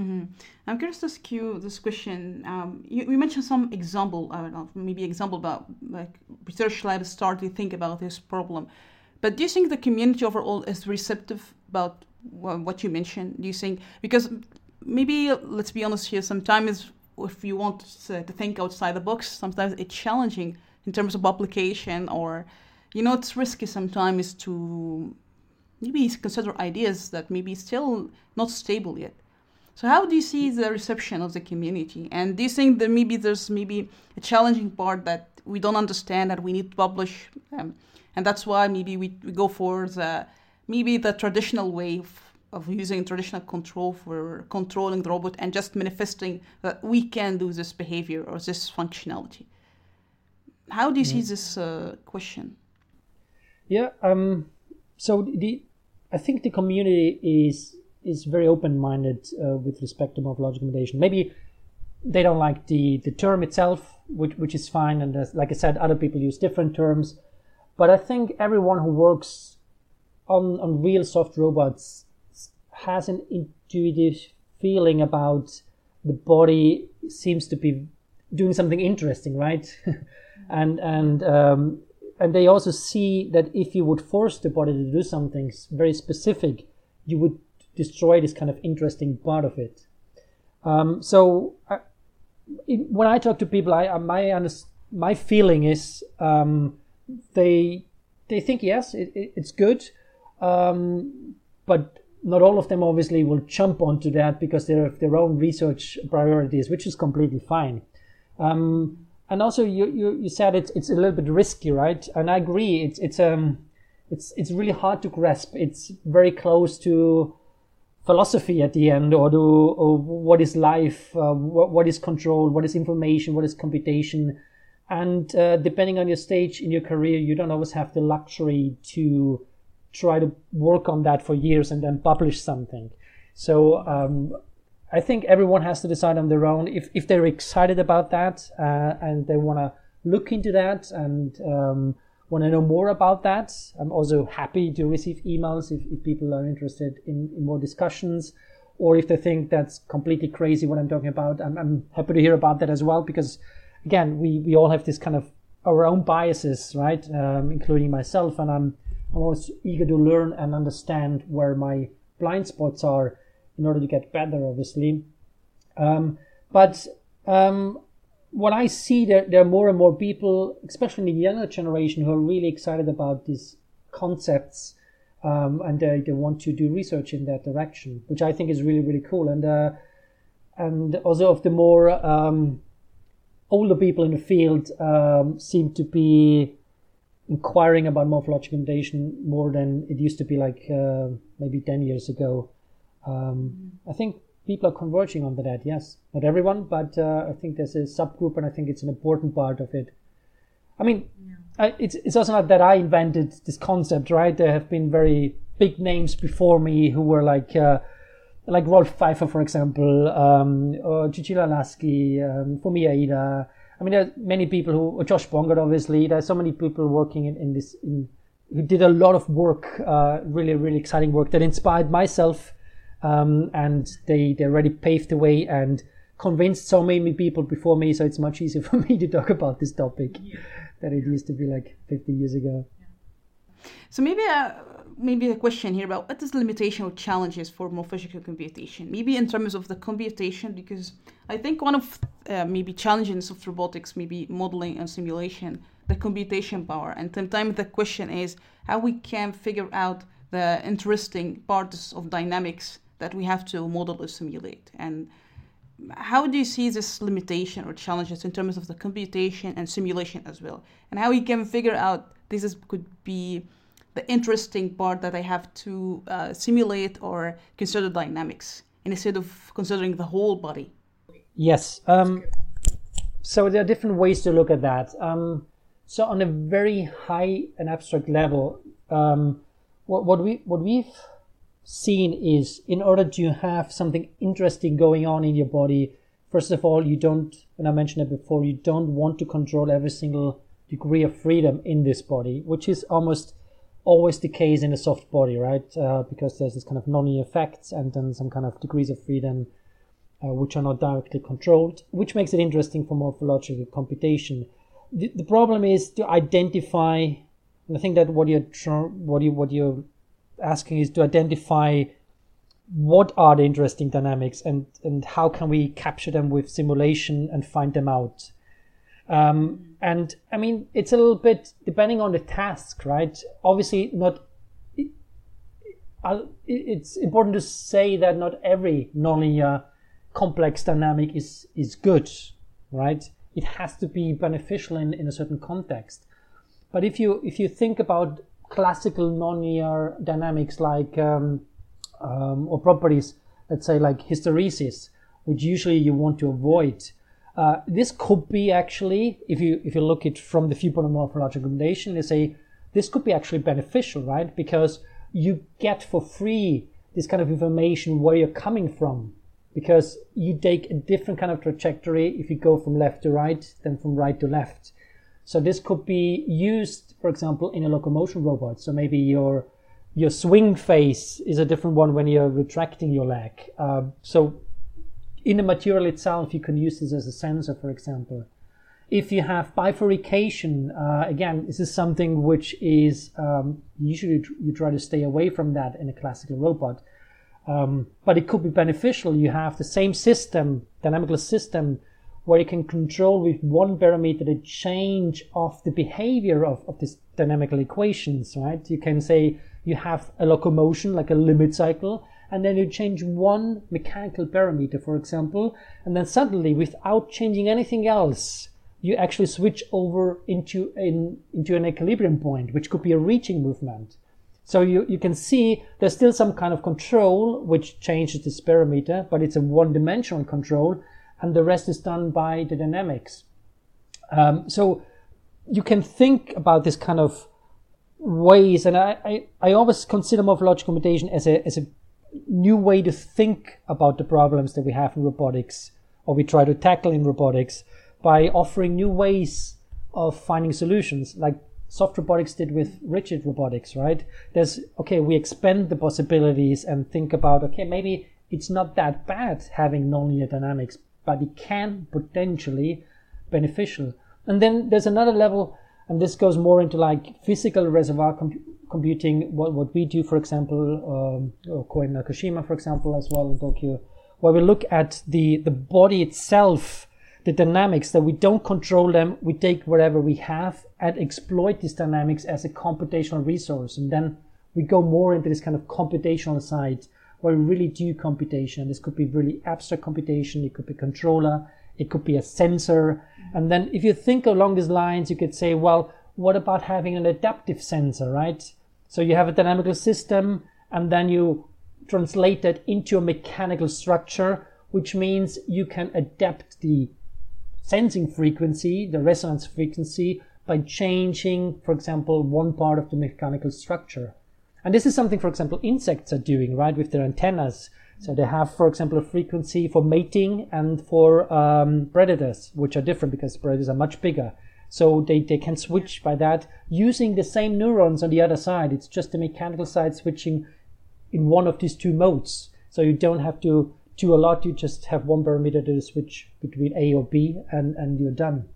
Mm-hmm. I'm curious to ask you this question. Um, you, you, mentioned some example, I don't know, maybe example about like research labs start to think about this problem. But do you think the community overall is receptive about what you mentioned? Do you think because maybe let's be honest here, sometimes if you want to think outside the box, sometimes it's challenging in terms of application or you know it's risky sometimes to maybe consider ideas that maybe still not stable yet. So how do you see the reception of the community? And do you think that maybe there's maybe a challenging part that we don't understand that we need to publish, um, and that's why maybe we, we go for the maybe the traditional way of, of using traditional control for controlling the robot and just manifesting that we can do this behavior or this functionality. How do you see mm. this uh, question? Yeah, um, so the I think the community is is very open minded uh, with respect to morphological computation. Maybe they don't like the the term itself, which which is fine, and like I said, other people use different terms. But I think everyone who works on on real soft robots has an intuitive feeling about the body seems to be doing something interesting, right? and and um, and they also see that if you would force the body to do something very specific, you would destroy this kind of interesting part of it. Um, so I, it, when I talk to people, I, my my feeling is um, they they think yes, it, it, it's good, um, but not all of them obviously will jump onto that because they have their own research priorities, which is completely fine. Um, and also you, you, you said it's it's a little bit risky, right? And I agree. It's it's um it's it's really hard to grasp. It's very close to philosophy at the end, or to or what is life, uh, what, what is control, what is information, what is computation, and uh, depending on your stage in your career, you don't always have the luxury to try to work on that for years and then publish something. So um, I think everyone has to decide on their own if, if they're excited about that uh, and they want to look into that and um, want to know more about that. I'm also happy to receive emails if, if people are interested in, in, more discussions or if they think that's completely crazy what I'm talking about. I'm, I'm happy to hear about that as well because, again, we, we all have this kind of our own biases, right? Um, including myself, and I'm I'm always eager to learn and understand where my blind spots are in order to get better, obviously. Um, but um, what I see, there, there are more and more people, especially in the younger generation, who are really excited about these concepts um, and they, they want to do research in that direction, which I think is really, really cool. And uh, and also of the more um, older people in the field um, seem to be inquiring about morphological computation more than it used to be like uh, maybe 10 years ago. Um, I think people are converging on that. Yes, not everyone, but uh, I think there's a subgroup, and I think it's an important part of it. I mean, yeah. I, it's it's also not that I invented this concept, right? There have been very big names before me who were like. Uh, like Rolf Pfeiffer, for example, um, or Cecilia Laschi, um, Fumiya Iida. I mean, there are many people who, Josh Bongard, obviously. There's so many people working in, in this, in, who did a lot of work, uh, really, really exciting work that inspired myself um, and they they already paved the way and convinced so many people before me. So it's much easier for me to talk about this topic yeah. than it used to be like 50 years ago. So maybe a maybe a question here about what is the limitation or challenges for morphological computation? Maybe in terms of the computation, because I think one of uh, maybe challenges of robotics, maybe modeling and simulation, the computation power. And sometimes the question is how we can figure out the interesting parts of dynamics that we have to model or simulate. And how do you see this limitation or challenges in terms of the computation and simulation as well? And how we can figure out this is, could be the interesting part that I have to uh, simulate or consider dynamics instead of considering the whole body? Yes. Um, so there are different ways to look at that. Um, so on a very high and abstract level, um, what, what we what we've seen is in order to have something interesting going on in your body, first of all, you don't, and I mentioned it before, you don't want to control every single degree of freedom in this body, which is almost always the case in a soft body, right? Uh, because there's this kind of non effects and then some kind of degrees of freedom uh, which are not directly controlled, which makes it interesting for morphological computation. The, the problem is to identify, and I think that what you're what you what you're asking is to identify what are the interesting dynamics and and how can we capture them with simulation and find them out. Um, and I mean, it's a little bit depending on the task, right? Obviously, not it's important to say that not every nonlinear complex dynamic is is good, right? It has to be beneficial in, in a certain context. But if you if you think about classical nonlinear dynamics like um, um, or properties, let's say like hysteresis, which usually you want to avoid. Uh, this could be actually, if you if you look at from the viewpoint of morphological computation, they say this could be actually beneficial, right? Because you get for free this kind of information where you're coming from because you take a different kind of trajectory if you go from left to right than from right to left. So this could be used, for example, in a locomotion robot. So maybe your your swing phase is a different one when you're retracting your leg. Uh, so in the material itself, you can use this as a sensor, for example if you have bifurcation, uh, again, this is something which is um, usually you try to stay away from that in a classical robot. Um, but it could be beneficial. You have the same system, dynamical system, where you can control with one parameter the change of the behavior of, of these dynamical equations, right? You can say you have a locomotion, like a limit cycle, and then you change one mechanical parameter, for example, and then suddenly, without changing anything else, you actually switch over into an, into an equilibrium point, which could be a reaching movement. So you, you can see there's still some kind of control which changes this parameter, but it's a one dimensional control, and the rest is done by the dynamics. Um, so you can think about this kind of ways, and I, I, I always consider morphological computation as a, as a new way to think about the problems that we have in robotics, or we try to tackle in robotics by offering new ways of finding solutions, like soft robotics did with rigid robotics, right? There's, okay, we expand the possibilities and think about, okay, maybe it's not that bad having nonlinear dynamics, but it can potentially beneficial. And then there's another level, and this goes more into like physical reservoir com- computing, what, what we do, for example, um, or Kohei Nakajima, for example, as well in Tokyo, where we look at the, the body itself the dynamics that we don't control them we take whatever we have and exploit these dynamics as a computational resource and then we go more into this kind of computational side where we really do computation. This could be really abstract computation it could be controller it could be a sensor. Mm-hmm. And then if you think along these lines you could say well what about having an adaptive sensor right? So you have a dynamical system and then you translate that into a mechanical structure which means you can adapt the sensing frequency, the resonance frequency, by changing, for example, one part of the mechanical structure. And this is something, for example, insects are doing, right, with their antennas. So they have, for example, a frequency for mating and for um, predators, which are different because predators are much bigger. So they, they can switch by that using the same neurons on the other side. It's just the mechanical side switching in one of these two modes. So you don't have to do a lot. You just have one parameter to switch between A or B, and and you're done.